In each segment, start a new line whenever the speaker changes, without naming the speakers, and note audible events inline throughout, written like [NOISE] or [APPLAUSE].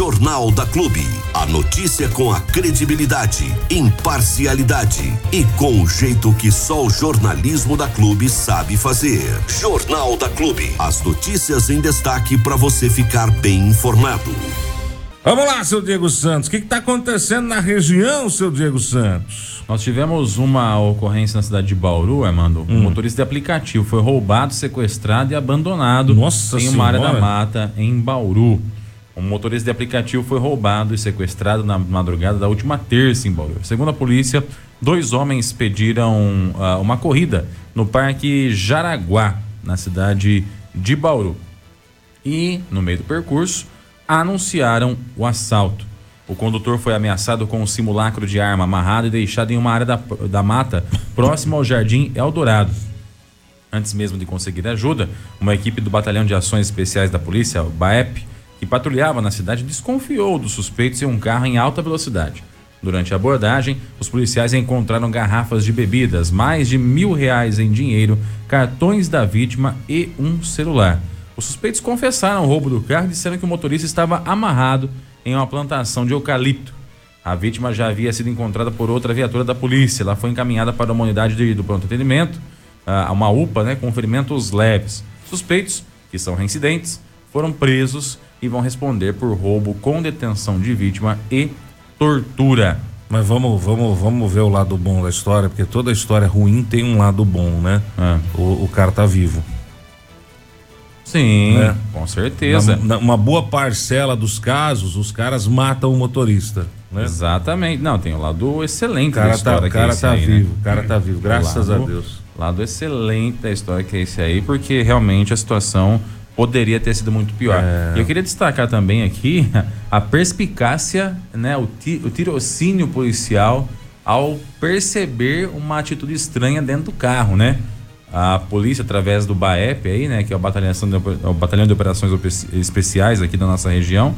Jornal da Clube. A notícia com a credibilidade, imparcialidade e com o jeito que só o jornalismo da Clube sabe fazer. Jornal da Clube. As notícias em destaque para você ficar bem informado.
Vamos lá, seu Diego Santos. O que está acontecendo na região, seu Diego Santos?
Nós tivemos uma ocorrência na cidade de Bauru, Armando. Um hum. motorista de aplicativo foi roubado, sequestrado e abandonado
Nossa
em uma área da mata em Bauru. Um motorista de aplicativo foi roubado e sequestrado na madrugada da última terça em Bauru. Segundo a polícia, dois homens pediram uh, uma corrida no Parque Jaraguá, na cidade de Bauru. E, no meio do percurso, anunciaram o assalto. O condutor foi ameaçado com um simulacro de arma amarrado e deixado em uma área da, da mata próximo ao Jardim Eldorado. Antes mesmo de conseguir ajuda, uma equipe do Batalhão de Ações Especiais da Polícia, o BAEP, que patrulhava na cidade, desconfiou dos suspeitos em um carro em alta velocidade. Durante a abordagem, os policiais encontraram garrafas de bebidas, mais de mil reais em dinheiro, cartões da vítima e um celular. Os suspeitos confessaram o roubo do carro disseram que o motorista estava amarrado em uma plantação de eucalipto. A vítima já havia sido encontrada por outra viatura da polícia. Ela foi encaminhada para uma unidade de, do pronto atendimento, a uma UPA, né, com ferimentos leves. Suspeitos, que são reincidentes, foram presos e vão responder por roubo com detenção de vítima e tortura.
Mas vamos, vamos, vamos ver o lado bom da história, porque toda história ruim tem um lado bom, né? É. O, o cara tá vivo.
Sim, né? com certeza.
Na, na, uma boa parcela dos casos, os caras matam o motorista. Né?
Exatamente. Não, tem o lado excelente
cara
da história.
Tá, o cara é tá aí,
né?
vivo, né? o cara tá vivo, graças
lado,
a Deus.
Lado excelente da história que é esse aí, porque realmente a situação poderia ter sido muito pior. É... Eu queria destacar também aqui [LAUGHS] a perspicácia, né, o, ti, o tirocínio policial ao perceber uma atitude estranha dentro do carro, né? a polícia através do BAEP aí, né, que é o Batalhão, o Batalhão de Operações Especiais aqui da nossa região,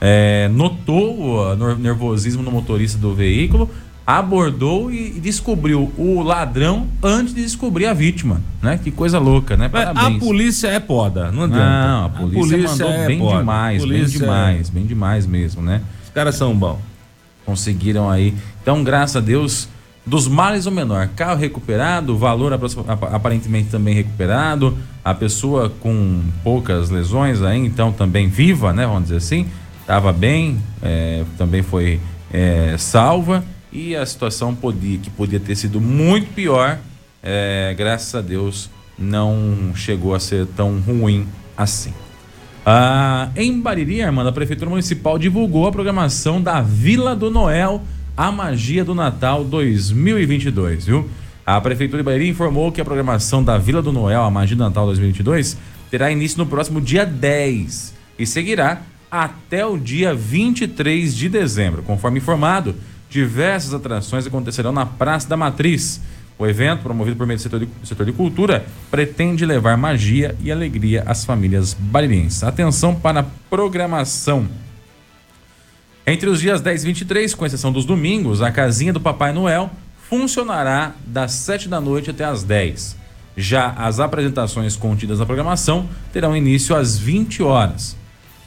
é, notou o nervosismo no motorista do veículo, abordou e descobriu o ladrão antes de descobrir a vítima, né? Que coisa louca, né?
Parabéns. A polícia é poda, não adianta.
Não, a polícia, a polícia mandou é bem poda. demais, bem demais, é... bem demais mesmo, né?
Os caras são bons.
Conseguiram aí. Então, graças a Deus, dos males o menor. Carro recuperado, valor aparentemente também recuperado, a pessoa com poucas lesões aí, então também viva, né? Vamos dizer assim, estava bem, é, também foi é, salva e a situação podia, que podia ter sido muito pior, é, graças a Deus não chegou a ser tão ruim assim. Ah, em Bariri, Armando, a Prefeitura Municipal divulgou a programação da Vila do Noel a Magia do Natal 2022, viu? A Prefeitura de Bahia informou que a programação da Vila do Noel, a Magia do Natal 2022, terá início no próximo dia 10 e seguirá até o dia 23 de dezembro. Conforme informado, diversas atrações acontecerão na Praça da Matriz. O evento, promovido por meio do setor de, setor de cultura, pretende levar magia e alegria às famílias baririenses. Atenção para a programação entre os dias 10 e 23, com exceção dos domingos, a casinha do Papai Noel funcionará das 7 da noite até as 10. Já as apresentações contidas na programação terão início às 20 horas.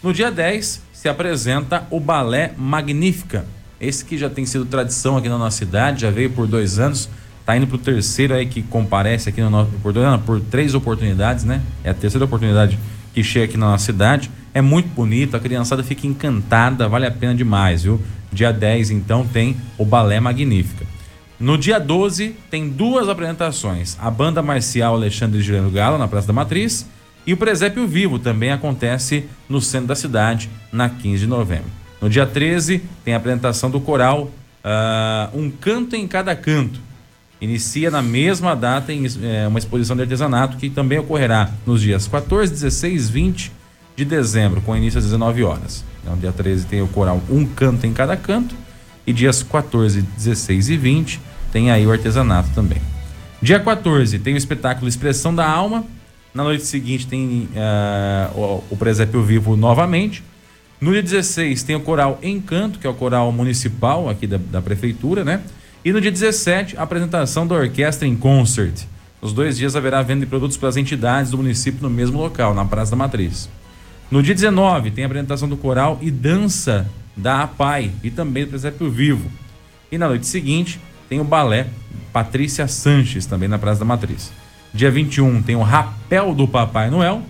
No dia 10 se apresenta o Balé Magnífica. Esse que já tem sido tradição aqui na nossa cidade, já veio por dois anos, está indo para o terceiro aí que comparece aqui no nosso, por, dois, por três oportunidades, né? É a terceira oportunidade que chega aqui na nossa cidade. É muito bonito, a criançada fica encantada, vale a pena demais, viu? Dia 10, então, tem o Balé Magnífica. No dia 12, tem duas apresentações: a banda marcial Alexandre Girando Galo, na Praça da Matriz, e o Presépio Vivo também acontece no centro da cidade, na 15 de novembro. No dia 13, tem a apresentação do coral uh, Um Canto em Cada Canto, inicia na mesma data em é, uma exposição de artesanato que também ocorrerá nos dias 14, 16, 20 de dezembro, com início às 19 horas. Então, dia 13 tem o coral Um Canto em Cada Canto e dias 14, 16 e 20 tem aí o artesanato também. Dia 14 tem o espetáculo Expressão da Alma. Na noite seguinte tem uh, o, o Presépio Vivo novamente. No dia 16 tem o coral Encanto, que é o coral municipal aqui da, da prefeitura, né? E no dia 17, a apresentação da orquestra em concert. Nos dois dias haverá venda de produtos pelas entidades do município no mesmo local, na Praça da Matriz. No dia 19, tem a apresentação do coral e dança da APAI e também do Presépio Vivo. E na noite seguinte, tem o balé Patrícia Sanches, também na Praça da Matriz. Dia 21 tem o Rapel do Papai Noel.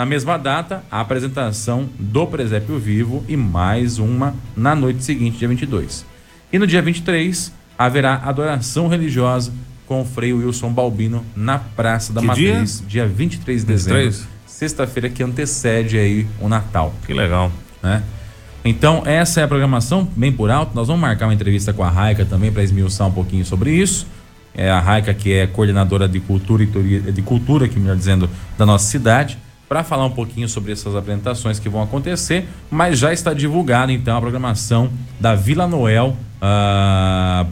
Na mesma data, a apresentação do Presépio Vivo e mais uma na noite seguinte, dia 22. E no dia 23, haverá adoração religiosa com o Frei Wilson Balbino na Praça da
Que
Matriz, dia? 23 de dezembro,
23?
sexta-feira que antecede aí o Natal
Que legal.
né? Então, essa é a programação, bem por alto. Nós vamos marcar uma entrevista com a Raica também para esmiuçar um pouquinho sobre isso. É a Raica, que é coordenadora de cultura, e de cultura, que melhor dizendo, da nossa cidade, para falar um pouquinho sobre essas apresentações que vão acontecer. Mas já está divulgada, então, a programação da Vila Noel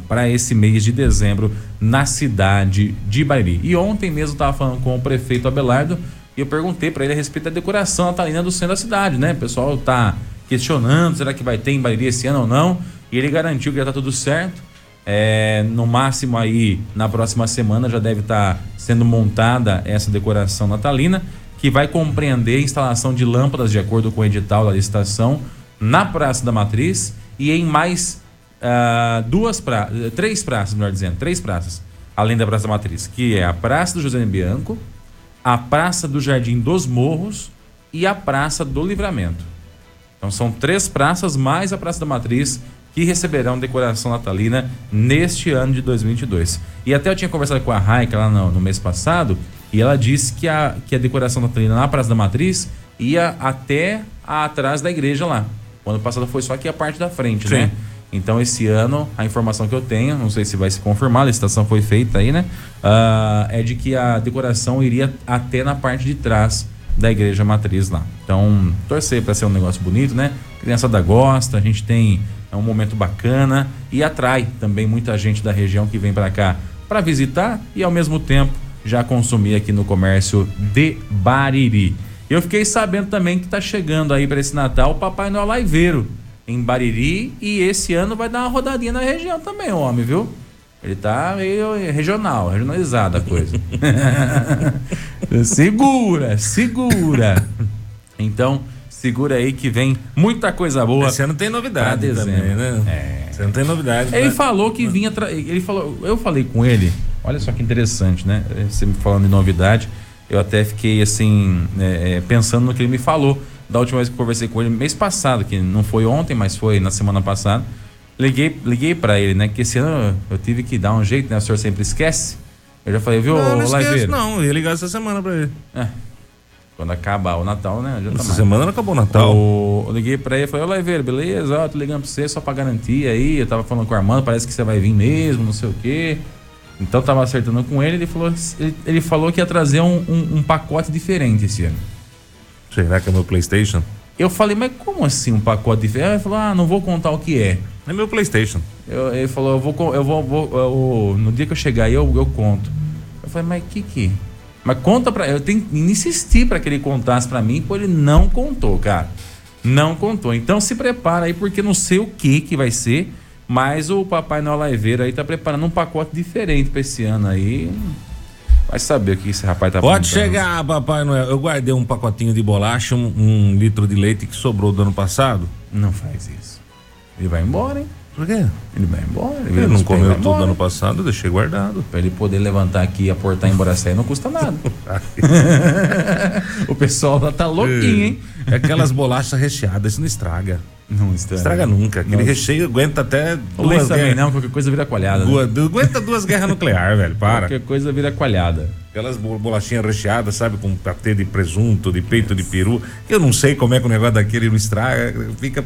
para esse mês de dezembro na cidade de Bariri. E ontem mesmo estava falando com o prefeito Abelardo e eu perguntei para ele a respeito da decoração natalina do centro da cidade, né? O pessoal tá questionando, será que vai ter em Bariri esse ano ou não? E ele garantiu que já tá tudo certo. É, no máximo aí, na próxima semana já deve estar sendo montada essa decoração natalina, que vai compreender a instalação de lâmpadas de acordo com o edital da licitação na Praça da Matriz e em mais ah, duas pra, três praças, melhor dizendo, três praças, além da Praça da Matriz, que é a Praça do José Bianco, a Praça do Jardim dos Morros e a Praça do Livramento. Então são três praças mais a Praça da Matriz que receberão decoração natalina neste ano de 2022. E até eu tinha conversado com a Raika lá no, no mês passado e ela disse que a, que a decoração natalina na Praça da Matriz ia até atrás da igreja lá. O ano passado foi só aqui a parte da frente,
Sim.
né? Então esse ano, a informação que eu tenho, não sei se vai se confirmar, a licitação foi feita aí, né? Ah, é de que a decoração iria até na parte de trás da igreja matriz lá. Então, torcer para ser um negócio bonito, né? Criançada gosta, a gente tem é um momento bacana e atrai também muita gente da região que vem para cá para visitar e ao mesmo tempo já consumir aqui no comércio de Bariri. Eu fiquei sabendo também que tá chegando aí para esse Natal o Papai Noel Laiveiro em Bariri e esse ano vai dar uma rodadinha na região também, o homem, viu? Ele tá meio regional, regionalizada a coisa. [LAUGHS] segura, segura. Então, segura aí que vem muita coisa boa.
Esse ano tem novidade também, né?
É.
Esse ano tem novidade.
Ele
né?
falou que vinha. tra- Ele falou. Eu falei com ele. Olha só que interessante, né? Você me falando de novidade, eu até fiquei assim é, é, pensando no que ele me falou da última vez que eu conversei com ele mês passado, que não foi ontem, mas foi na semana passada. Liguei, liguei para ele, né? Que esse ano eu tive que dar um jeito, né? O senhor sempre esquece. Eu já falei, viu,
Não, não esquece, não. Eu ia ligar essa semana pra ele.
É. Quando acabar o Natal, né? Já tá
Essa
mais.
semana não acabou o Natal.
O- eu liguei pra ele e falei, ô Laiveiro, beleza? Ó, tô ligando pra você só pra garantir aí. Eu tava falando com o Armando, parece que você vai vir mesmo, não sei o quê. Então tava acertando com ele, ele falou, ele, ele falou que ia trazer um, um- um pacote diferente esse ano.
Será que é meu Playstation?
Eu falei, mas como assim um pacote diferente? Ele falou, ah, não vou contar o que é.
É meu Playstation.
Eu- ele falou, eu vou, eu vou, vou- eu- no dia que eu chegar aí eu, eu conto. Eu falei, mas que que? Mas conta pra. Eu tenho que insistir pra que ele contasse pra mim, pô, ele não contou, cara. Não contou. Então se prepara aí, porque não sei o que que vai ser, mas o Papai Noel Laiveiro aí tá preparando um pacote diferente pra esse ano aí. Vai saber o que esse rapaz tá
Pode chegar, Papai Noel. Eu guardei um pacotinho de bolacha, um, um litro de leite que sobrou do ano passado.
Não faz isso. Ele vai embora, hein?
Por quê?
Ele vai embora.
Ele
vira
não comeu tudo
embora.
ano passado, eu deixei guardado.
Pra ele poder levantar aqui e aportar em Boracé não custa nada. [LAUGHS] [LAUGHS] o pessoal lá tá louquinho, hein?
É aquelas bolachas recheadas, isso não estraga.
Não estraga.
Estraga nunca. Aquele
Não.
recheio aguenta até
O leite
duas
também não, qualquer coisa vira coalhada. né?
Duas- aguenta duas guerras nucleares, velho. Para.
Qualquer coisa vira coalhada.
Aquelas bo- bolachinhas recheadas, sabe? Com patê de presunto, de peito de peru. Eu não sei como é que o negócio daquele não estraga. Fica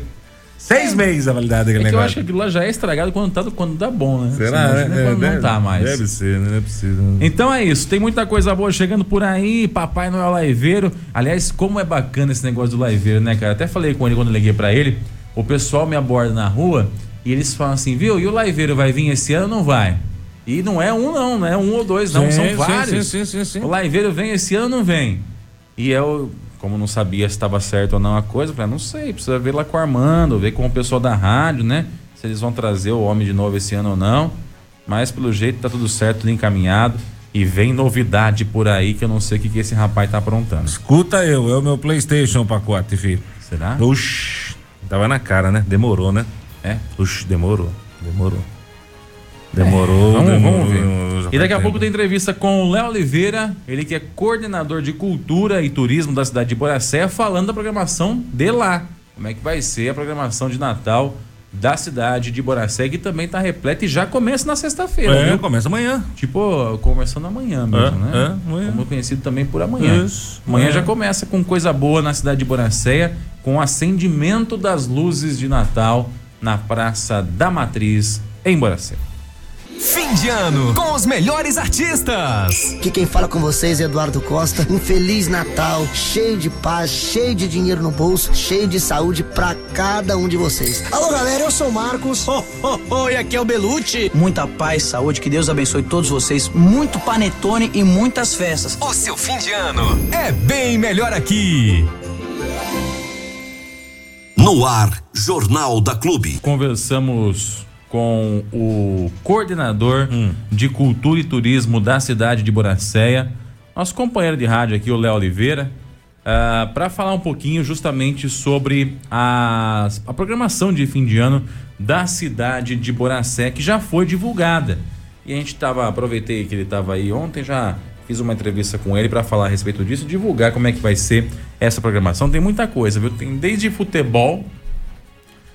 seis meses a validade
É
daquele
que eu
negócio.
acho que aquilo lá já é estragado quando tá, quando dá bom, né?
Será?
Você imagina
É,
quando
deve,
não tá mais.
Deve ser, né? Não é possível.
Então é isso, tem muita coisa boa chegando por aí, Papai Noel Laiveiro. Aliás, como é bacana esse negócio do Laiveiro, né, cara? Até falei com ele quando eu liguei pra ele. O pessoal me aborda na rua e eles falam assim, viu? E o Laiveiro vai vir esse ano ou não vai? E não é um, não, não é um ou dois, não,
Sim,
são
sim,
vários.
sim, sim, sim, sim.
O Laiveiro vem esse ano ou não vem? E eu, como não sabia se estava certo ou não a coisa, eu falei, "Ah, não sei, precisa ver lá com o Armando, ver com o pessoal da rádio, né? Se eles vão trazer o homem de novo esse ano ou não. Mas pelo jeito tá tudo certo, tudo encaminhado. E vem novidade por aí que eu não sei o que, que esse rapaz tá aprontando.
Escuta eu, é o meu Playstation pacote, filho.
Será?
Oxi, tava na cara, né? Demorou, né?
É.
Oxi, demorou, demorou. Demorou,
Vamos,
demorou.
vamos ver. E daqui a
tempo.
pouco tem entrevista com o Léo Oliveira, ele que é coordenador de cultura e turismo da cidade de Boracé, falando da programação de lá. Como é que vai ser a programação de Natal da cidade de Boracé, que também está repleta e já começa na sexta-feira,
É,
viu?
começa amanhã.
Tipo, começando amanhã mesmo,
É,
né?
é, amanhã.
Como conhecido também por amanhã.
Isso,
amanhã
é.
já começa com coisa boa na cidade de Boracéia, com o acendimento das luzes de Natal na Praça da Matriz, em Boracé.
Fim de ano com os melhores artistas.
Que quem fala com vocês é Eduardo Costa. Um feliz Natal, cheio de paz, cheio de dinheiro no bolso, cheio de saúde pra cada um de vocês.
Alô, galera, eu sou o Marcos. Oh, oh, oh, e aqui é o Belucci. Muita paz, saúde, que Deus abençoe todos vocês. Muito panetone e muitas festas.
O seu fim de ano é bem melhor aqui.
No ar, Jornal da Clube.
Conversamos com o coordenador de cultura e turismo da cidade de Boracéia, nosso companheiro de rádio aqui, o Léo Oliveira, para falar um pouquinho justamente sobre a, a programação de fim de ano da cidade de Boracé, que já foi divulgada. E a gente tava, aproveitei que ele estava aí ontem, já fiz uma entrevista com ele para falar a respeito disso, divulgar como é que vai ser essa programação. Tem muita coisa, viu? Tem desde futebol,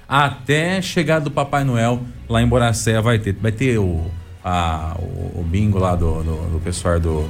até chegar do Papai Noel lá em Boracéia vai ter. Vai ter o, a, o, o bingo lá do, do, do pessoal do,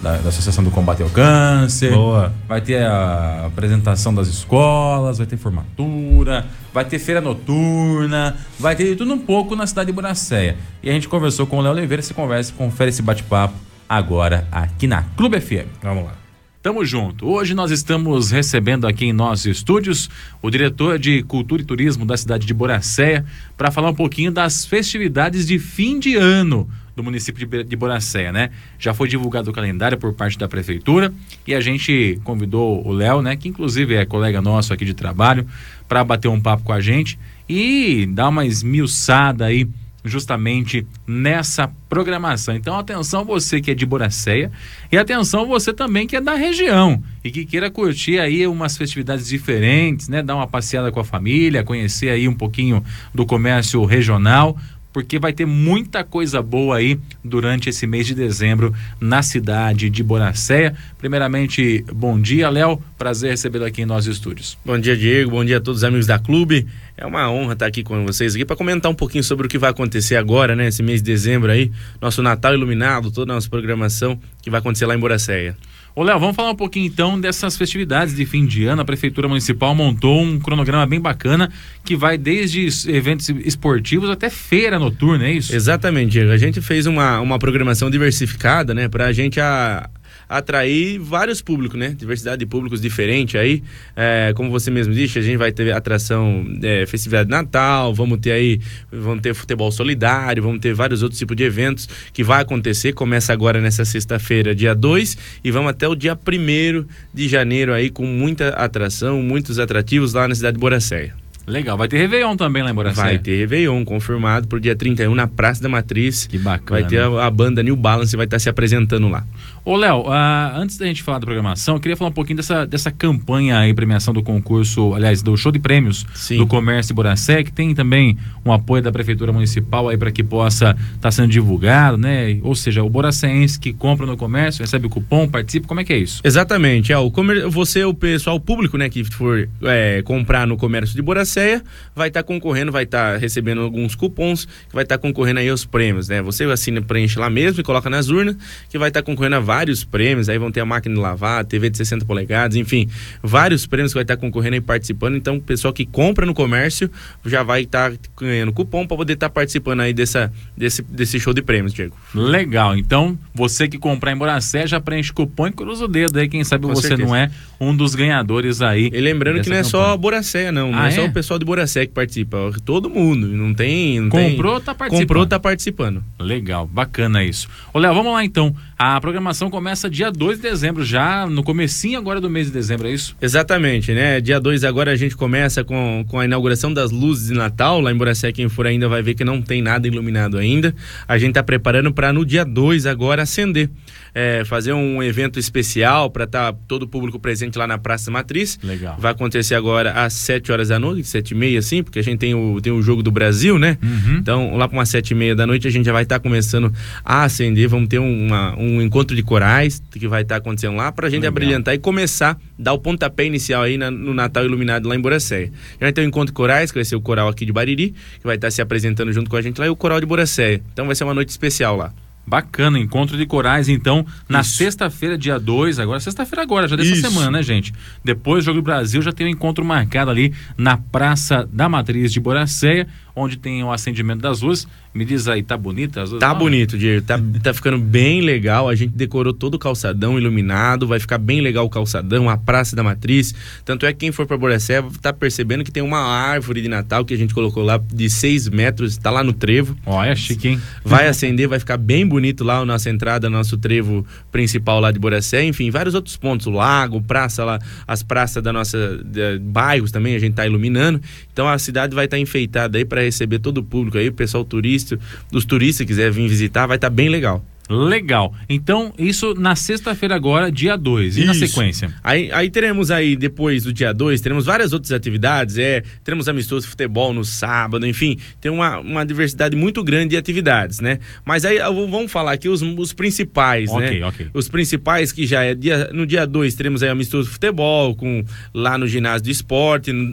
da, da Associação do Combate ao Câncer.
Boa.
Vai ter a apresentação das escolas, vai ter formatura, vai ter feira noturna, vai ter de tudo um pouco na cidade de Boracéia. E a gente conversou com o Léo Oliveira, se conversa, confere esse bate-papo agora aqui na Clube FM.
Vamos lá.
Tamo junto. Hoje nós estamos recebendo aqui em nossos estúdios o diretor de Cultura e Turismo da cidade de Boracéia para falar um pouquinho das festividades de fim de ano do município de, Boracéia, né? Já foi divulgado o calendário por parte da prefeitura e a gente convidou o Léo, né, que inclusive é colega nosso aqui de trabalho, para bater um papo com a gente e dar uma esmiuçada aí justamente nessa programação. Então, atenção você que é de Boracéia e atenção você também que é da região e que queira curtir aí umas festividades diferentes, né? Dar uma passeada com a família, conhecer aí um pouquinho do comércio regional, porque vai ter muita coisa boa aí durante esse mês de dezembro na cidade de Boracéia. Primeiramente, bom dia, Léo. Prazer recebê-lo aqui em nossos estúdios.
Bom dia, Diego. Bom dia a todos os amigos da Clube. É uma honra estar aqui com vocês aqui para comentar um pouquinho sobre o que vai acontecer agora, né? Esse mês de dezembro aí, nosso Natal iluminado, toda a nossa programação que vai acontecer lá em Boracéia.
Ô, Léo, vamos falar um pouquinho então dessas festividades de fim de ano. A Prefeitura Municipal montou um cronograma bem bacana que vai desde eventos esportivos até feira noturna, é isso?
Exatamente, Diego. A gente fez uma, uma programação diversificada, né? Pra gente a, atrair vários públicos, né? Diversidade de públicos diferente aí. É, como você mesmo disse, a gente vai ter atração é, festividade de Natal, vamos ter aí, vamos ter futebol solidário, vamos ter vários outros tipos de eventos que vai acontecer. Começa agora nessa sexta-feira, dia 2, e vamos até o dia 1 de janeiro aí com muita atração, muitos atrativos lá na cidade de Boracéia.
Legal, vai ter Réveillon também lá em Boracéia.
Vai ter Réveillon confirmado pro dia 31 na Praça da Matriz.
Que bacana.
Vai ter a, a banda New Balance vai estar se apresentando lá.
Ô, Léo, ah, antes da gente falar da programação, eu queria falar um pouquinho dessa, dessa campanha aí, premiação do concurso, aliás, do show de prêmios
Sim.
do Comércio Boracé, que tem também um apoio da Prefeitura Municipal aí para que possa estar sendo divulgado, né? Ou seja, o boracéense que compra no comércio, recebe o cupom, participa, como é que é isso?
Exatamente. É, o comer... Você, o pessoal público, né, que for é, comprar no comércio de Boracéia, vai estar concorrendo, vai estar recebendo alguns cupons, que vai estar concorrendo aí aos prêmios, né? Você assina, preenche lá mesmo e coloca nas urnas, que vai estar concorrendo a vários prêmios, aí vão ter a máquina de lavar, TV de 60 polegadas, enfim, vários prêmios que vai estar concorrendo e participando. Então, o pessoal que compra no comércio já vai estar ganhando cupom para poder estar participando aí dessa, desse, desse show de prêmios, Diego.
Legal, então você que comprar em Boracé já preenche cupom e cruza o dedo aí, quem sabe
Com
você
certeza.
não é um dos ganhadores aí.
E lembrando que não é
campanha.
só Boracéia, não. Não
Ah,
é, só
é?
o pessoal pessoal de Boracé que participa, todo mundo, não tem... Não
Comprou,
tem,
tá participando.
Comprou, tá participando.
Legal, bacana isso. Ô, Léo, vamos lá então. A programação começa dia 2 de dezembro, já no comecinho agora do mês de dezembro, é isso?
Exatamente, né? Dia 2 agora a gente começa com, com a inauguração das luzes de Natal. Lá em Boracé, quem for ainda vai ver que não tem nada iluminado ainda. A gente tá preparando para no dia 2 agora acender. É, fazer um evento especial para estar tá todo o público presente lá na Praça Matriz.
Legal.
Vai acontecer agora às 7 horas da noite, 7 e meia, assim, porque a gente tem o, tem o jogo do Brasil, né?
Uhum.
Então, lá para umas 7 e meia da noite, a gente já vai estar tá começando a acender. Vamos ter uma, um encontro de corais que vai estar tá acontecendo lá para a gente
Legal.
abrilhantar e começar, dar o pontapé inicial aí na, no Natal Iluminado lá em Boracéia. Já vai ter o encontro de corais, que vai ser o coral aqui de Bariri, que vai estar se apresentando junto com a gente lá, e o coral de Boracéia. Então vai ser uma noite especial lá.
Bacana, encontro de corais, então, na sexta-feira, dia 2, agora, sexta-feira agora, já dessa
Isso.
semana, né, gente? Depois do Jogo do Brasil, já tem um encontro marcado ali na Praça da Matriz de Boracéia, onde tem o acendimento das luzes. Me diz aí, tá bonita as luzes?
Tá bonito, Diego. Tá, tá ficando bem legal. A gente decorou todo o calçadão iluminado. Vai ficar bem legal o calçadão, a Praça da Matriz. Tanto é que quem for pra Boracé tá percebendo que tem uma árvore de Natal que a gente colocou lá de 6 metros. Tá lá no trevo.
Olha, chique, hein?
Vai acender, vai ficar bem bonito lá a nossa entrada, nosso trevo principal lá de Boracé. Enfim, vários outros pontos. O lago, praça lá, as praças da nossa de, bairros também a gente tá iluminando. Então a cidade vai estar enfeitada aí para receber todo o público aí, o pessoal turista, dos turistas que quiser vir visitar, vai estar bem legal.
Legal. Então, isso na sexta-feira agora, dia 2. E na
Isso.
sequência?
Aí, aí teremos aí, depois do dia 2, teremos várias outras atividades, é, teremos amistoso de futebol no sábado, enfim, tem uma, uma diversidade muito grande de atividades, né? Mas aí vou- vamos falar aqui os, os principais,
Ok,
né?
ok.
Os principais que já é dia, no dia 2 teremos aí amistoso de futebol, com lá no ginásio de esporte, no,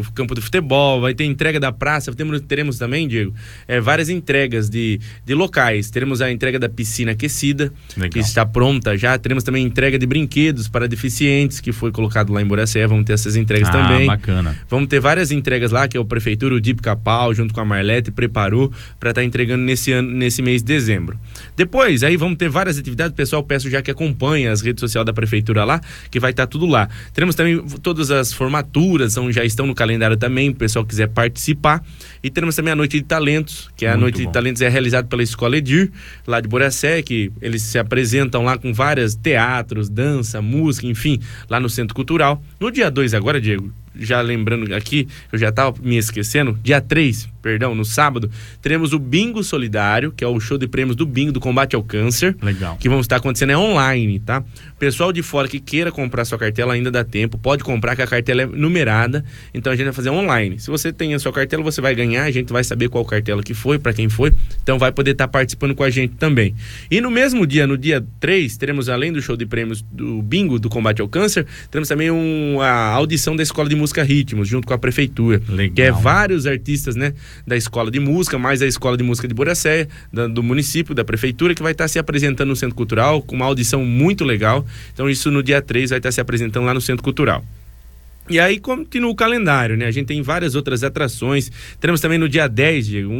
no campo de futebol, vai ter entrega da praça, teremos, teremos também, Diego, é, várias entregas de, de locais, teremos a entrega da piscina aquecida,
Legal.
que está pronta já. Teremos também entrega de brinquedos para deficientes, que foi colocado lá em Boracé. Vamos ter essas entregas
ah,
também.
bacana.
Vamos ter várias entregas lá, que é o Prefeitura, o Dip Capal, junto com a Marlete, preparou para estar entregando nesse ano, nesse mês de dezembro. Depois, aí vamos ter várias atividades. Pessoal, peço já que acompanhe as redes sociais da Prefeitura lá, que vai estar tudo lá. Teremos também todas as formaturas, são, já estão no calendário também, o pessoal quiser participar. E teremos também a Noite de Talentos, que é a
Muito
Noite
bom.
de Talentos é realizada pela Escola Edir, lá de Boracé, que eles se apresentam lá com várias teatros, dança, música, enfim, lá no Centro Cultural. No dia 2 agora, Diego, já lembrando aqui, eu já estava me esquecendo, dia 3, perdão, no sábado, teremos o Bingo Solidário, que é o show de prêmios do Bingo do combate ao câncer.
Legal.
Que vão estar acontecendo é online, tá? Pessoal de fora que queira comprar sua cartela ainda dá tempo, pode comprar que a cartela é numerada, então a gente vai fazer online. Se você tem a sua cartela, você vai ganhar, a gente vai saber qual cartela que foi, para quem foi, então vai poder estar participando com a gente também. E no mesmo dia, no dia 3, teremos além do show de prêmios do Bingo do combate ao câncer, teremos também um, a audição da Escola de Música Ritmos, junto com a prefeitura.
Legal.
Que é vários artistas, né, da Escola de Música, mais a Escola de Música de Boracé, da- do município, da prefeitura, que vai estar se apresentando no Centro Cultural, com uma audição muito legal. Então, isso no dia 3 vai estar se apresentando lá no Centro Cultural. E aí continua o calendário, né? A gente tem várias outras atrações. Teremos também no dia 10, Diego, um,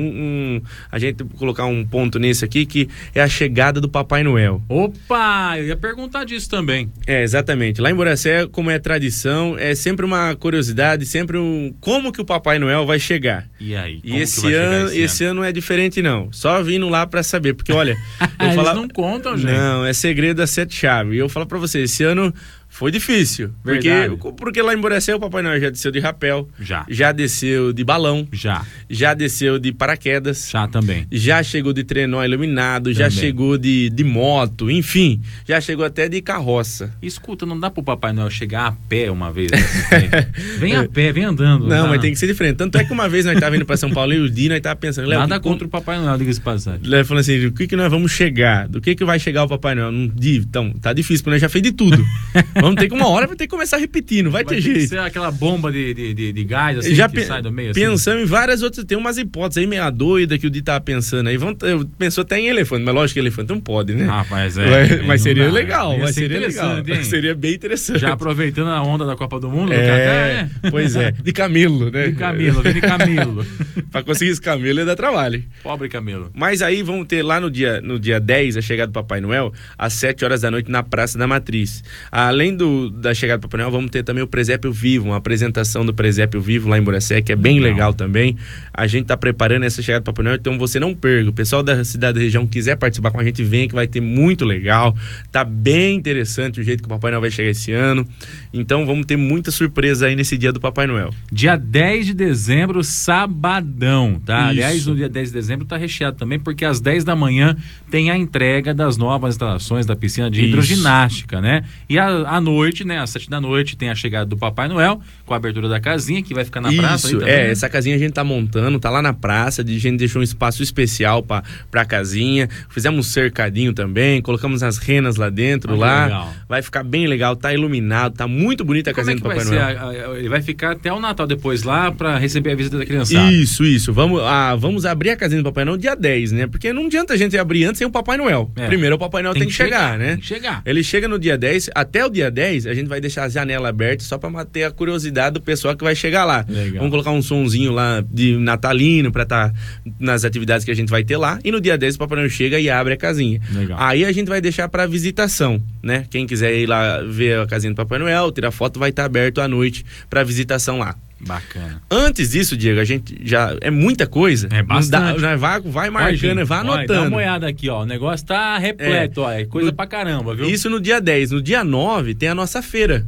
um- a gente colocar um ponto nesse aqui, que é a chegada do Papai Noel.
Opa, eu ia perguntar disso também.
É, exatamente. Lá em Boracé, como é tradição, é sempre uma curiosidade, sempre um... Como que o Papai Noel vai chegar?
E aí?
E
como que
esse
chegar
ano, esse, ano é diferente, não. Só vindo lá pra saber. Porque, olha, [LAUGHS] eu
Eles
falar...
não contam, gente.
Não, é segredo das sete chaves. E eu falo pra você, esse ano foi difícil. Porque,
Verdade.
porque lá em Boracé o Papai Noel já desceu de rapel,
Já.
já desceu de balão,
Já.
já desceu de paraquedas.
Já também.
Já chegou de trenó iluminado, já
Também.
chegou de, de moto, enfim, já chegou até de carroça.
Escuta, não dá pro Papai Noel chegar a pé uma vez. né? [LAUGHS] vem a pé, vem andando.
Não,
dá.
mas tem que ser diferente. Tanto é que uma vez nós tava indo pra São Paulo e o Di, nós tava pensando,
Nada contra o Papai Noel, diga-se passagem.
Léo falando assim, do que que nós vamos chegar? Do que que vai chegar o Papai Noel? Não, então, tá difícil, porque nós já fez de tudo. [LAUGHS] vamos ter que uma hora vai ter que começar repetindo, vai,
Vai
ter
ter que
jeito.
ser aquela bomba de, de, de, de gás, assim,
já
que sai do meio, assim.
pensamos em várias outras, tem umas hipóteses aí meia doida que o Di tava pensando aí. Vamos, pensou até em elefante, mas lógico que elefante não pode, né?
Ah, mas é.
Vai-
não
mas seria
dá.
legal,
Ia
mas
ser
seria legal.
hein? [LAUGHS]
Seria bem interessante.
Já aproveitando a onda da Copa do Mundo,
é,
é.
pois é. De camelo, né?
De Camilo, vem de Camilo. [LAUGHS]
pra conseguir esse camelo ia dar trabalho.
Pobre Camilo.
Mas aí vamos ter lá no dia, no dia 10 a chegada do Papai Noel, às 7 horas da noite, na Praça da Matriz. Além do, da chegada do Papai Noel, vamos ter também o presépio vivo, uma apresentação do presépio vivo lá em Boracé, que é bem legal, legal também. A gente está preparando essa chegada do Papai Noel, então você não perca. O pessoal da cidade da região quiser participar com a gente, vem que vai ter muito legal. Tá bem interessante o jeito que o Papai Noel vai chegar esse ano. Então vamos ter muita surpresa aí nesse dia do Papai Noel.
Dia 10 de dezembro, sabadão, tá? Isso. Aliás, no dia 10 de dezembro tá recheado também, porque às 10 da manhã tem a entrega das novas instalações da piscina de hidroginástica, né? E à noite, né, às 7 da noite, tem a chegada do Papai Noel, com a abertura da casinha, que vai ficar na
Isso,
praça.
Isso, é, né? essa casinha a gente tá montando, tá lá na praça, a gente deixou um espaço especial pra, pra casinha, fizemos um cercadinho também, colocamos as renas lá dentro, ah, lá. Legal. Vai ficar bem legal, tá iluminado, tá muito bonita a Como casinha é do Papai Noel.
Ele vai ficar até o Natal depois lá para receber a visita da criançada.
Isso, isso. Vamos, ah, vamos abrir a casinha do Papai Noel dia 10, né? Porque não adianta a gente abrir antes sem o Papai Noel. É. Primeiro o Papai Noel tem, tem que, chegar, chegar, né? Tem que chegar. Ele chega no dia 10, até o dia 10 a gente vai deixar a janela aberta só para manter a curiosidade do pessoal que vai chegar lá. Legal. Vamos colocar um sonzinho lá de natalino para estar tá nas atividades que a gente vai ter lá. E no dia 10 o Papai Noel chega e abre a casinha. Legal. Aí a gente vai deixar para visitação, né? Quem quiser ir lá ver a casinha do Papai Noel, tirar foto, vai estar tá aberto à noite para visitação lá.
Bacana.
Antes disso, Diego, a gente já. É muita coisa.
É bastante.
Dá, vai, vai marcando, vai anotando.
Olha, dá uma olhada aqui, ó. O negócio tá repleto, é. ó. É coisa no, pra caramba, viu?
Isso no dia 10. No dia 9 tem a nossa feira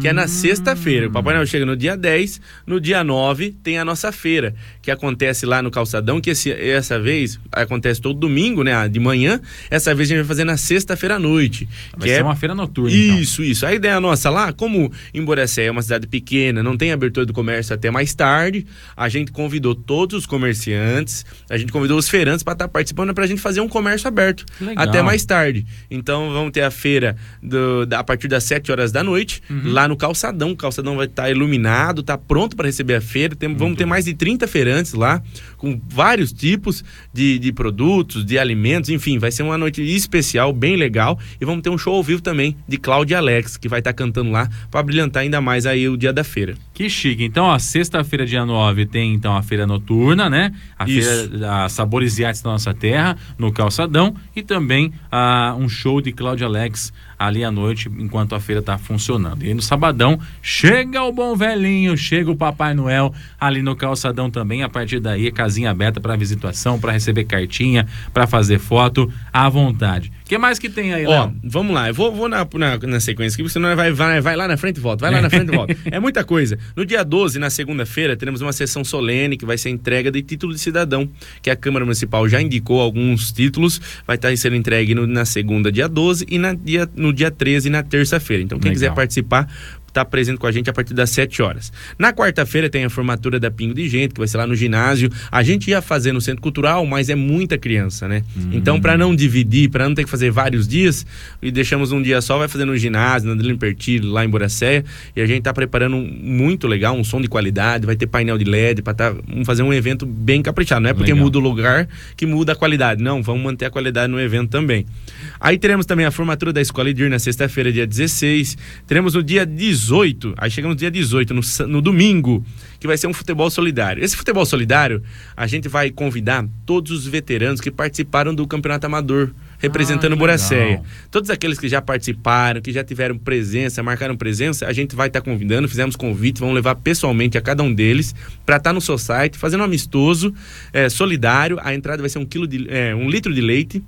que é na sexta-feira. O Papai Noel chega no dia 10, no dia 9 tem a nossa feira, que acontece lá no Calçadão, que esse, essa vez acontece todo domingo, né, de manhã. Essa vez a gente vai fazer na sexta-feira à noite.
Vai que ser é... uma feira noturna.
Isso, então. isso. A ideia nossa lá, como Emboracé é uma cidade pequena, não tem abertura do comércio até mais tarde, a gente convidou todos os comerciantes, a gente convidou os feirantes para estar tá participando para a gente fazer um comércio aberto até mais tarde. Então vamos ter a feira do, da, a partir das 7 horas da noite. Uhum uhum. lá no calçadão. O calçadão vai estar tá iluminado, está pronto para receber a feira. Tem, vamos ter mais de 30 feirantes lá, com vários tipos de, de produtos, de alimentos, enfim, vai ser uma noite especial, bem legal. E vamos ter um show ao vivo também de Cláudia Alex, que vai estar tá cantando lá para brilhantar ainda mais aí o dia da feira.
Que chique. Então, ó, sexta-feira, dia 9, tem então a feira noturna, né? A Isso. feira a Sabores e Artes da Nossa Terra, no Calçadão. E também uh, um show de Cláudia Alex ali à noite, enquanto a feira está funcionando. E no sabadão, chega o bom velhinho, chega o Papai Noel ali no calçadão também. A partir daí, casinha aberta para visitação, para receber cartinha, para fazer foto à vontade. O que mais que tem aí,
Ó, vamos lá, eu vou, vou na, na, na, sequência aqui, você não vai, vai, vai lá na frente e volta, vai lá na frente e volta. [LAUGHS] É muita coisa. No dia 12, na segunda-feira, teremos uma sessão solene que vai ser entrega de título de cidadão, que a Câmara Municipal já indicou alguns títulos, vai estar sendo entregue no, na segunda, dia 12, e na dia, no dia 13 na terça-feira. Então, quem Legal. quiser participar, participar está presente com a gente a partir das 7 horas. Na quarta-feira tem a formatura da Pingo de Gente, que vai ser lá no ginásio. A gente ia fazer no Centro Cultural, mas é muita criança, né? Hum. Então, para não dividir, para não ter que fazer vários dias, e deixamos um dia só, vai fazer no ginásio, na Adelino Pertilho, lá em Boracéia. E a gente está preparando um, muito legal, um som de qualidade, vai ter painel de LED, para tá, fazer um evento bem caprichado. Não é porque legal. muda o lugar que muda a qualidade. Não, vamos manter a qualidade no evento também. Aí teremos também a formatura da Escola Idir na sexta-feira, dia 16. Teremos no dia 18 18, aí chegamos no dia 18, no, no domingo, que vai ser um futebol solidário. Esse futebol solidário, a gente vai convidar todos os veteranos que participaram do Campeonato Amador representando ah, Boracéia. Todos aqueles que já participaram, que já tiveram presença, marcaram presença, a gente vai estar tá convidando, fizemos convite, vamos levar pessoalmente a cada um deles para estar tá no seu site, fazendo um amistoso, é, solidário. A entrada vai ser um, quilo de, é, um litro de leite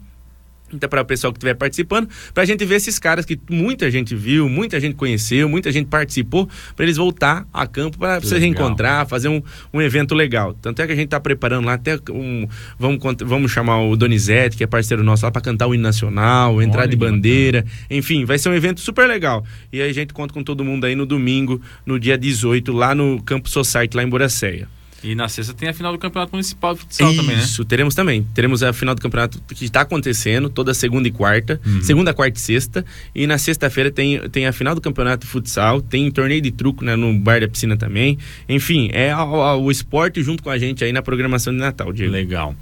então, para o pessoal que estiver participando, para a gente ver esses caras que muita gente viu, muita gente conheceu, muita gente participou, para eles voltar a campo para se reencontrar, fazer um, um evento legal. Tanto é que a gente está preparando lá até um. Vamos, vamos chamar o Donizete, que é parceiro nosso lá, para cantar o hino nacional, entrar Olha, de bandeira. Enfim, vai ser um evento super legal. E aí a gente conta com todo mundo aí no domingo, no dia 18, lá no Campo Society, lá em Boracéia.
E na sexta tem a final do Campeonato Municipal de Futsal Isso, também, né?
Isso, teremos também. Teremos a final do campeonato que está acontecendo toda segunda e quarta. Uhum. Segunda, quarta e sexta. E na sexta-feira tem, tem a final do Campeonato de Futsal. Tem torneio de truco né, no Bar da Piscina também. Enfim, é a, a, o esporte junto com a gente aí na programação de Natal, Diego.
Legal.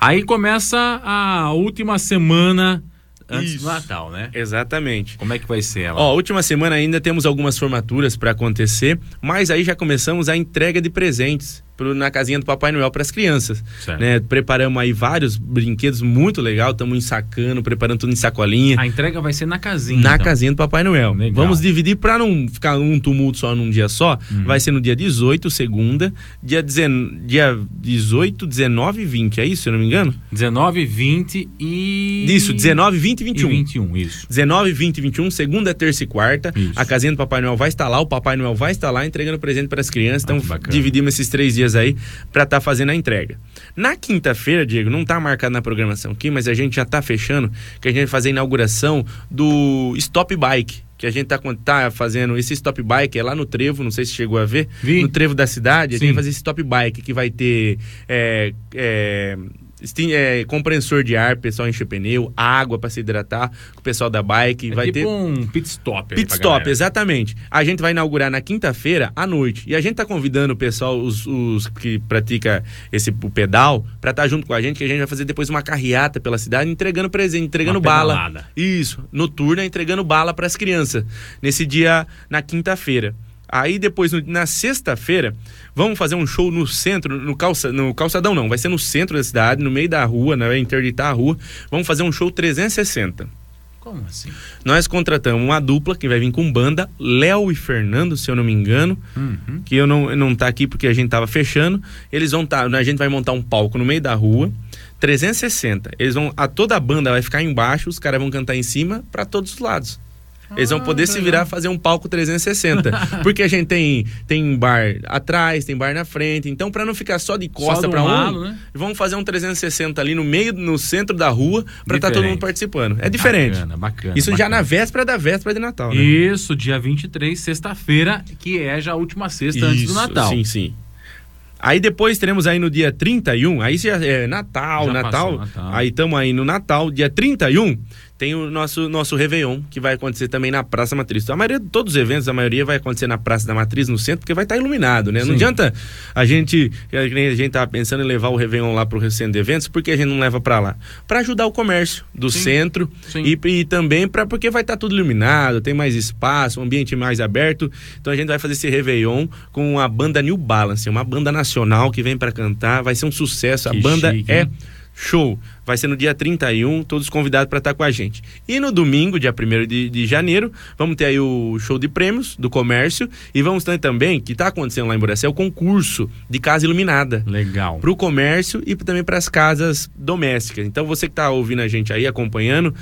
Aí começa a última semana antes Isso. do Natal, né?
Exatamente.
Como é que vai ser ela?
Ó, última semana ainda temos algumas formaturas para acontecer, mas aí já começamos a entrega de presentes pro, na casinha do Papai Noel para as crianças.
Certo.
Né? Preparamos aí vários brinquedos muito legal, estamos ensacando, preparando tudo em sacolinha.
A entrega vai ser na casinha.
Na
então.
casinha do Papai Noel.
Legal.
Vamos dividir para não ficar um tumulto só num dia só.
Uhum.
Vai ser no dia 18, segunda, dia, dezen... dia 18, 19 e 20. É isso, se eu não me engano?
19, 20 e.
Isso, 19, 20 e 21.
E 21, isso.
19, 20 e 21, segunda, terça e quarta.
Isso.
A casinha do Papai Noel vai estar lá, o Papai Noel vai estar lá entregando presente para as crianças.
Ah,
então, dividimos esses três dias aí para estar fazendo a entrega. Na quinta-feira, Diego, não tá marcado na programação aqui, mas a gente já tá fechando, que a gente vai fazer a inauguração do Stop Bike. Que a gente tá, tá fazendo esse stop bike é lá no trevo, não sei se chegou a ver.
Vi.
No trevo da cidade, a
Sim.
gente vai fazer esse stop bike que vai ter é, é, é, compressor de ar, pessoal encher pneu, água para se hidratar, o pessoal da bike.
É
vai
tipo
ter
um pit stop.
Pit Stop, exatamente. A gente vai inaugurar na quinta-feira à noite. E a gente tá convidando o pessoal, os, os que pratica esse o pedal, pra estar junto com a gente, que a gente vai fazer depois uma carreata pela cidade, entregando presente, entregando
Uma
bala.
pedalada.
Isso, noturna, entregando bala pras crianças. Nesse dia, na quinta-feira. Aí depois, na sexta-feira, vamos fazer um show no centro, no, calça, no calçadão não, vai ser no centro da cidade, no meio da rua, né, vai interditar a rua. Vamos fazer um show 360.
Como assim?
Nós contratamos uma dupla que vai vir com banda, Léo e Fernando, se eu não me engano,
Uhum.
que eu não, não tá aqui porque a gente tava fechando. Eles vão tá, a gente vai montar um palco no meio da rua, 360. Eles vão, a toda a banda vai ficar embaixo, os caras vão cantar em cima para todos os lados. Eles vão poder se virar fazer um palco 360. [LAUGHS] Porque a gente tem, tem bar atrás, tem bar na frente. Então, para não ficar só de costa para um,
lado, né?
vamos fazer um 360 ali no meio, no centro da rua, para estar todo
Diferente.
mundo participando. É diferente.
Bacana, bacana.
Isso já
bacana.
na véspera da véspera de Natal, né?
Isso, dia 23, sexta-feira, que é já a última sexta antes do
Isso,
Natal.
Sim, sim. Aí depois teremos aí no dia 31, aí já é Natal,
Já
Natal.
Natal.
Aí estamos aí no Natal, dia 31, tem o nosso, nosso Réveillon, que vai acontecer também na Praça Matriz. A maioria, todos os eventos, a maioria vai acontecer na Praça da Matriz, no centro, porque vai estar iluminado, né?
Sim.
Não adianta a gente, a gente- tava pensando em levar o Réveillon lá pro centro de eventos, porque a gente não leva para lá? Para ajudar o comércio do
Sim.
centro
Sim.
e, e também para porque vai estar tudo iluminado, tem mais espaço, um ambiente mais aberto. Então a gente vai fazer esse Réveillon com a banda New Balance, uma banda nacional que vem para cantar, vai ser um sucesso.
Que
a banda
chique,
é
hein?
Show. Vai ser no dia 31, todos convidados para estar com a gente. E no domingo, dia 1 de, de janeiro, vamos ter aí o show de prêmios do comércio e vamos ter também, que está acontecendo lá em Boracé, o concurso de casa iluminada
Legal.
para o comércio e também para as casas domésticas. Então você que está ouvindo a gente aí, acompanhando,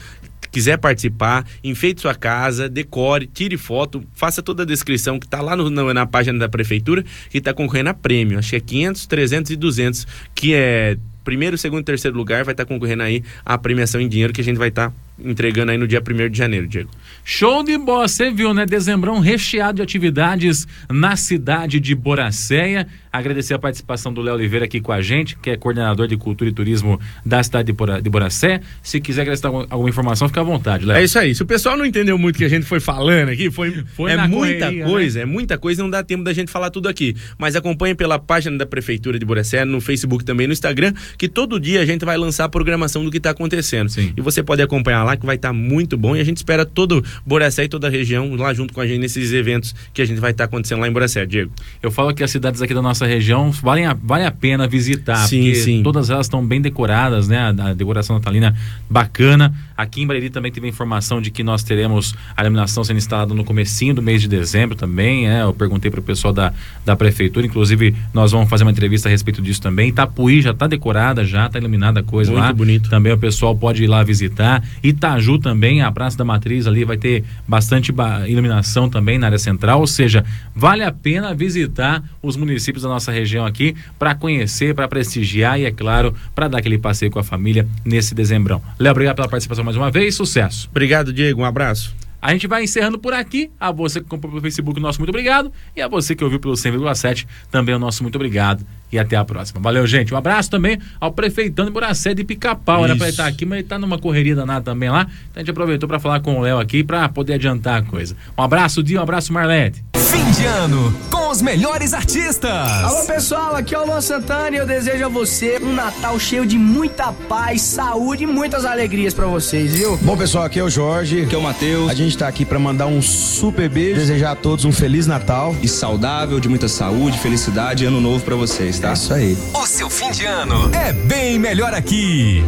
quiser participar, enfeite sua casa, decore, tire foto, faça toda a descrição que está lá no- na, na página da prefeitura que está concorrendo a prêmio. Acho que é 500, 300 e 200, que é primeiro, segundo e terceiro lugar, vai estar concorrendo aí a premiação em dinheiro que a gente vai estar entregando aí no dia 1 de janeiro, Diego.
Show de bola, você viu, né? Dezembrão recheado de atividades na cidade de Boracéia. Agradecer a participação do Léo Oliveira aqui com a gente, que é coordenador de cultura e turismo da cidade de, Bora, de Boracéia. Se quiser acrescentar alguma, informação, fica à vontade, Léo.
É isso aí. Se o pessoal não entendeu muito o que a gente foi falando aqui, foi,
Foi
é muita
correria,
coisa, é muita coisa, não dá tempo da gente falar tudo aqui. Mas acompanhe pela página da Prefeitura de Boracé, no Facebook também, no Instagram, que todo dia a gente vai lançar a programação do que está acontecendo.
Sim.
E você pode acompanhar lá, que vai estar muito bom. E a gente espera todo Boracé e toda a região lá junto com a gente nesses eventos que a gente vai estar acontecendo lá em Boracé, Diego.
Eu falo que as cidades aqui da nossa região valem a, vale a pena visitar,
Sim,
porque
sim.
todas elas estão bem decoradas, né? A, a decoração natalina bacana. Aqui em Bariri também teve a informação de que nós teremos a iluminação sendo instalada no comecinho do mês de dezembro também, né? Eu perguntei para o pessoal da, da prefeitura, inclusive nós vamos fazer uma entrevista a respeito disso também. Itapuí já está decorada, já está iluminada a coisa
Muito
lá.
bonito.
Também o pessoal pode ir lá visitar. Itaju também, a Praça da Matriz ali vai ter bastante ba- iluminação também na área central, ou seja, vale a pena visitar os municípios da nossa região aqui para conhecer, para prestigiar e, é claro, para dar aquele passeio com a família nesse dezembrão. Léo, obrigado pela participação mais uma vez, sucesso.
Obrigado, Diego. Um abraço.
A gente vai encerrando por aqui. A você que comprou pelo Facebook, nosso muito obrigado. E a você que ouviu pelo 100,7, também o nosso muito obrigado. E até a próxima. Valeu, gente. Um abraço também ao prefeitão de Boracé de Pica-Pau. Era pra ele estar aqui, mas ele tá numa correria danada também lá. Então a gente aproveitou para falar com o Léo aqui para poder adiantar a coisa. Um abraço, Dia. Um abraço, Marlete.
Fim de ano com os melhores artistas.
Alô pessoal, aqui é o Luan Santana e eu desejo a você um Natal cheio de muita paz, saúde e muitas alegrias pra vocês, viu?
Bom, pessoal, aqui é o Jorge, aqui é o Matheus. A gente tá aqui pra mandar um super beijo, desejar a todos um feliz Natal.
E saudável, de muita saúde, felicidade e ano novo pra vocês, tá?
É isso aí.
O seu fim de ano é bem melhor aqui.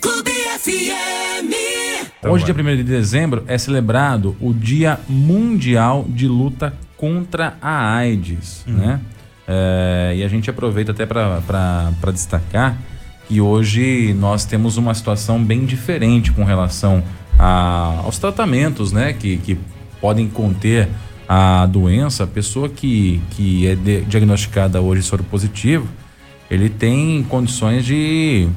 Clube FM.
Hoje, dia 1 de dezembro, é celebrado o Dia Mundial de Luta contra a AIDS, né? É, e a gente aproveita até para destacar que hoje nós temos uma situação bem diferente com relação a- aos tratamentos, né? Que, que podem conter a doença. A pessoa que, que é de- diagnosticada hoje soro positivo, ele tem condições de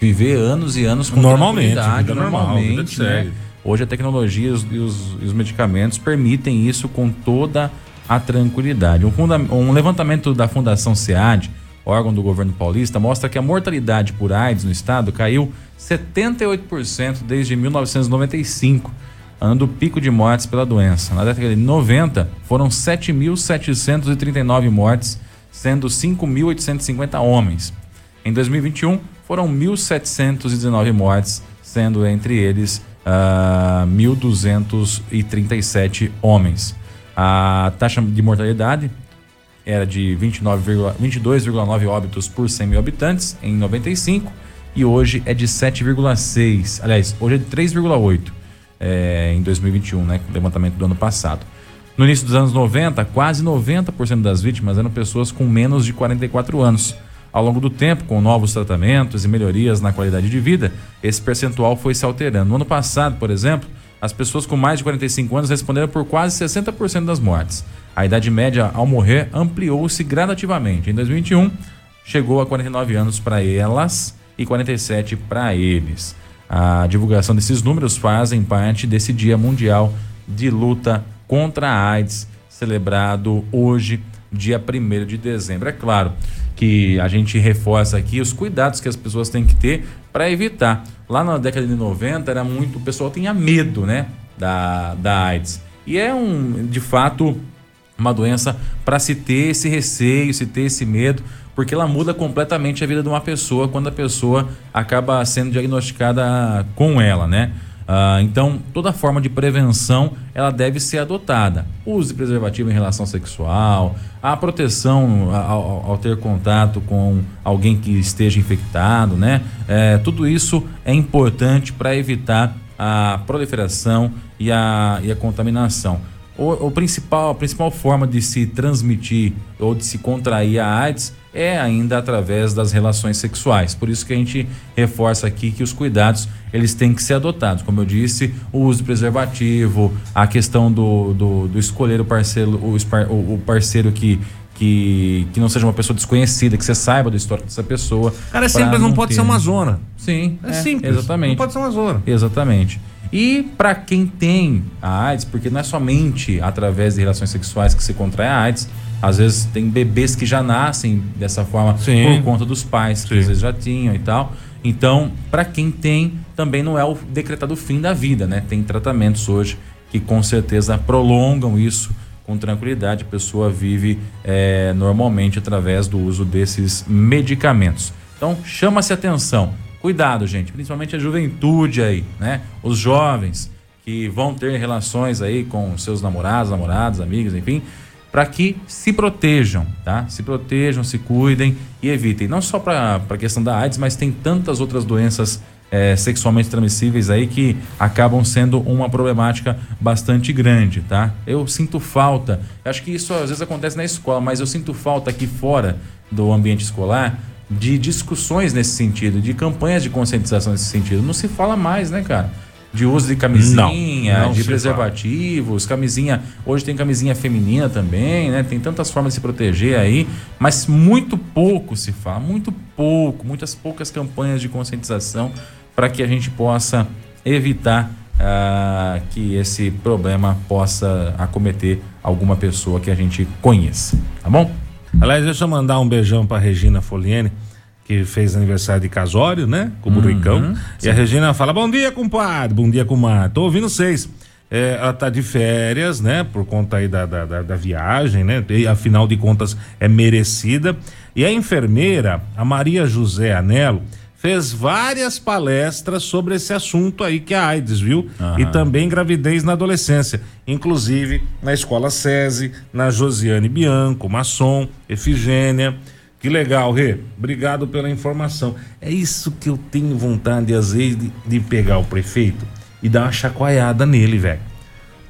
viver anos e anos com
Normalmente, vida normal,
normalmente,
vida de
né? Hoje a tecnologia e os, e os- e os medicamentos permitem isso com toda a tranquilidade. Um, funda- um levantamento da Fundação SEAD, órgão do governo paulista, mostra que a mortalidade por AIDS no estado caiu 78% desde 1995, ano do pico de mortes pela doença. Na década de 90, foram 7.739 mortes, sendo 5.850 homens. Em 2021, foram 1.719 mortes, sendo entre eles ah, 1.237 homens. A taxa de mortalidade era de 29,- 22,9 óbitos por 100 mil habitantes em 95 e hoje é de 7,6. Aliás, hoje é de 3,8 é, em 2021, né? Levantamento do ano passado. No início dos anos 90, quase 90% das vítimas eram pessoas com menos de 44 anos. Ao longo do tempo, com novos tratamentos e melhorias na qualidade de vida, esse percentual foi se alterando. No ano passado, por exemplo, as pessoas com mais de 45 anos responderam por quase 60% das mortes. A idade média ao morrer ampliou-se gradativamente. Em 2021, chegou a 49 anos para elas e 47 para eles. A divulgação desses números fazem parte desse Dia Mundial de Luta contra a AIDS, celebrado hoje, dia 1 de dezembro. É claro que a gente reforça aqui os cuidados que as pessoas têm que ter para evitar. Lá na década de 90 era muito, o pessoal tinha medo, né, da, da AIDS. E é um, de fato, uma doença para se ter esse receio, se ter esse medo, porque ela muda completamente a vida de uma pessoa quando a pessoa acaba sendo diagnosticada com ela, né? Ah, então, toda forma de prevenção ela deve ser adotada. Use preservativo em relação sexual, a proteção ao, ao- ter contato com alguém que esteja infectado, né? É, tudo isso é importante para evitar a proliferação e a, e a contaminação. O, o principal, a principal forma de se transmitir ou de se contrair a AIDS é ainda através das relações sexuais. Por isso que a gente reforça aqui que os cuidados eles têm que ser adotados. Como eu disse, o uso de preservativo, a questão do, do, do escolher o parceiro, o, o- parceiro que, que, que não seja uma pessoa desconhecida, que você saiba da história dessa pessoa.
Cara, é simples, não pode
ter-
ser uma zona.
Sim,
É, simples.
Exatamente.
Não pode ser uma zona.
Exatamente. E para quem tem a AIDS, porque não é somente através de relações sexuais que se contrai a AIDS, às vezes tem bebês que já nascem dessa forma
Sim.
por conta dos pais, que
Sim.
às vezes já tinham e tal. Então, para quem tem, também não é o decretado fim da vida, né? Tem tratamentos hoje que com certeza prolongam isso com tranquilidade. A pessoa vive eh, normalmente através do uso desses medicamentos. Então, chama-se atenção. Cuidado, gente, principalmente a juventude aí, né? Os jovens que vão ter relações aí com seus namorados, namoradas, amigos, enfim, para que se protejam, tá? Se protejam, se cuidem e evitem. Não só para a questão da AIDS, mas tem tantas outras doenças eh, sexualmente transmissíveis aí que acabam sendo uma problemática bastante grande, tá? Eu sinto falta, acho que isso às vezes acontece na escola, mas eu sinto falta aqui fora do ambiente escolar de discussões nesse sentido, de campanhas de conscientização nesse sentido. Não se fala mais, né, cara? De uso de camisinha,
Não, não
de
se
preservativos, camisinha. Hoje tem camisinha feminina também, né? Tem tantas formas de se proteger aí, mas muito pouco se fala, muito pouco, muitas poucas campanhas de conscientização para que a gente possa evitar ah, que esse problema possa acometer alguma pessoa que a gente conheça, tá bom?
Aliás, deixa eu mandar um beijão pra Regina Foliene, que fez aniversário de casório, né? Com o Buricão. E a Regina fala: Bom dia, compadre. Bom dia, comadre. Tô ouvindo vocês. é, ela tá de férias, né? Por conta aí da, da, da, da viagem, né? E, afinal de contas é merecida. E a enfermeira, a Maria José Anelo, fez várias palestras sobre esse assunto aí que é a AIDS, viu?
Aham.
E também gravidez na adolescência, inclusive na escola SESI, na Josiane Bianco, Maçom, Efigênia. Que legal, Rê. Obrigado pela informação. É isso que eu tenho vontade, às vezes, de, de pegar o prefeito e dar uma chacoalhada nele, velho.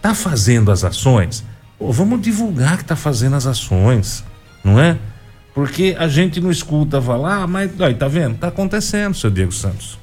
Tá fazendo as ações? Pô, vamos divulgar que tá fazendo as ações, não é? Porque a gente não escuta falar, ah, mas aí, tá vendo? Tá acontecendo, seu Diego Santos.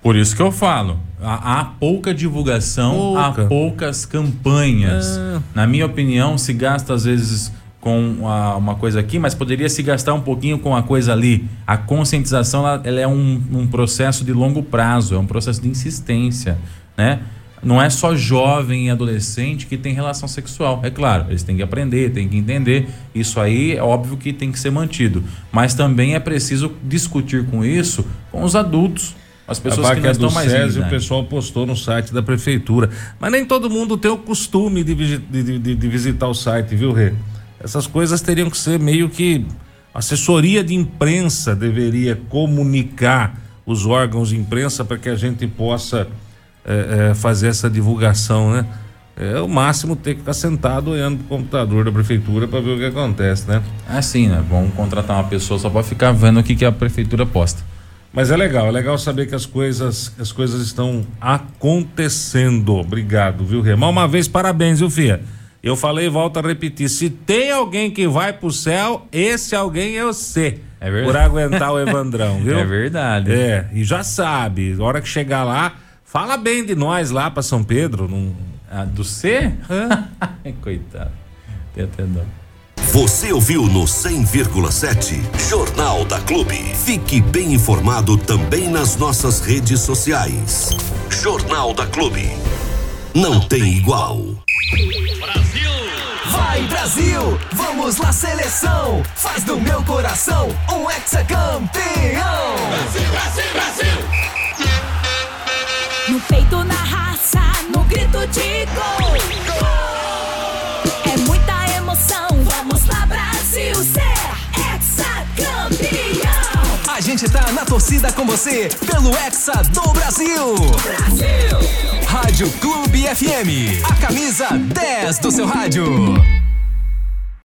Por isso que eu falo, há, há pouca divulgação,
Pouca.
há poucas campanhas.
É.
Na minha opinião, se gasta às vezes com a- uma coisa aqui, mas poderia se gastar um pouquinho com a coisa ali. A conscientização ela, ela é um, um processo de longo prazo, é um processo de insistência, né? Não é só jovem e adolescente que tem relação sexual. É claro, eles têm que aprender, têm que entender. Isso aí é óbvio que tem que ser mantido. Mas também é preciso discutir com isso com os adultos, as pessoas
a
que não estão
do
mais
SESI, o pessoal postou no site da prefeitura. Mas nem todo mundo tem o costume de, de- de- de visitar o site, viu, Rê? Essas coisas teriam que ser meio que. A assessoria de imprensa deveria comunicar os órgãos de imprensa para que a gente possa eh, eh, fazer essa divulgação, né? É o máximo ter que ficar sentado olhando pro computador da prefeitura para ver o que acontece, né?
Assim, né? Vamos contratar uma pessoa só para ficar vendo o que, que a prefeitura posta.
Mas é legal, é legal saber que as coisas, as coisas estão acontecendo. Obrigado, viu, Rê? Mais uma vez, parabéns, viu, Fia? Eu falei e volto a repetir: se tem alguém que vai pro céu, esse alguém é você.
É verdade.
Por aguentar o Evandrão, [LAUGHS] viu?
É verdade.
É, e já sabe, na hora que chegar lá, fala bem de nós lá pra São Pedro. Não...
Ah, do C? [LAUGHS] Coitado. Tem até dó.
Você ouviu no 100,7 Jornal da Clube. Fique bem informado também nas nossas redes sociais. Jornal da Clube. Não tem igual.
Vai Brasil, vamos lá seleção, faz do meu coração um hexacampeão. Brasil, Brasil, Brasil.
No peito, na raça, no grito de gol. É muita emoção, vamos lá, Brasil, ser hexacampeão.
A gente tá na torcida com você pelo Hexa do Brasil.
Brasil!
Rádio Clube FM, a camisa 10 do seu rádio.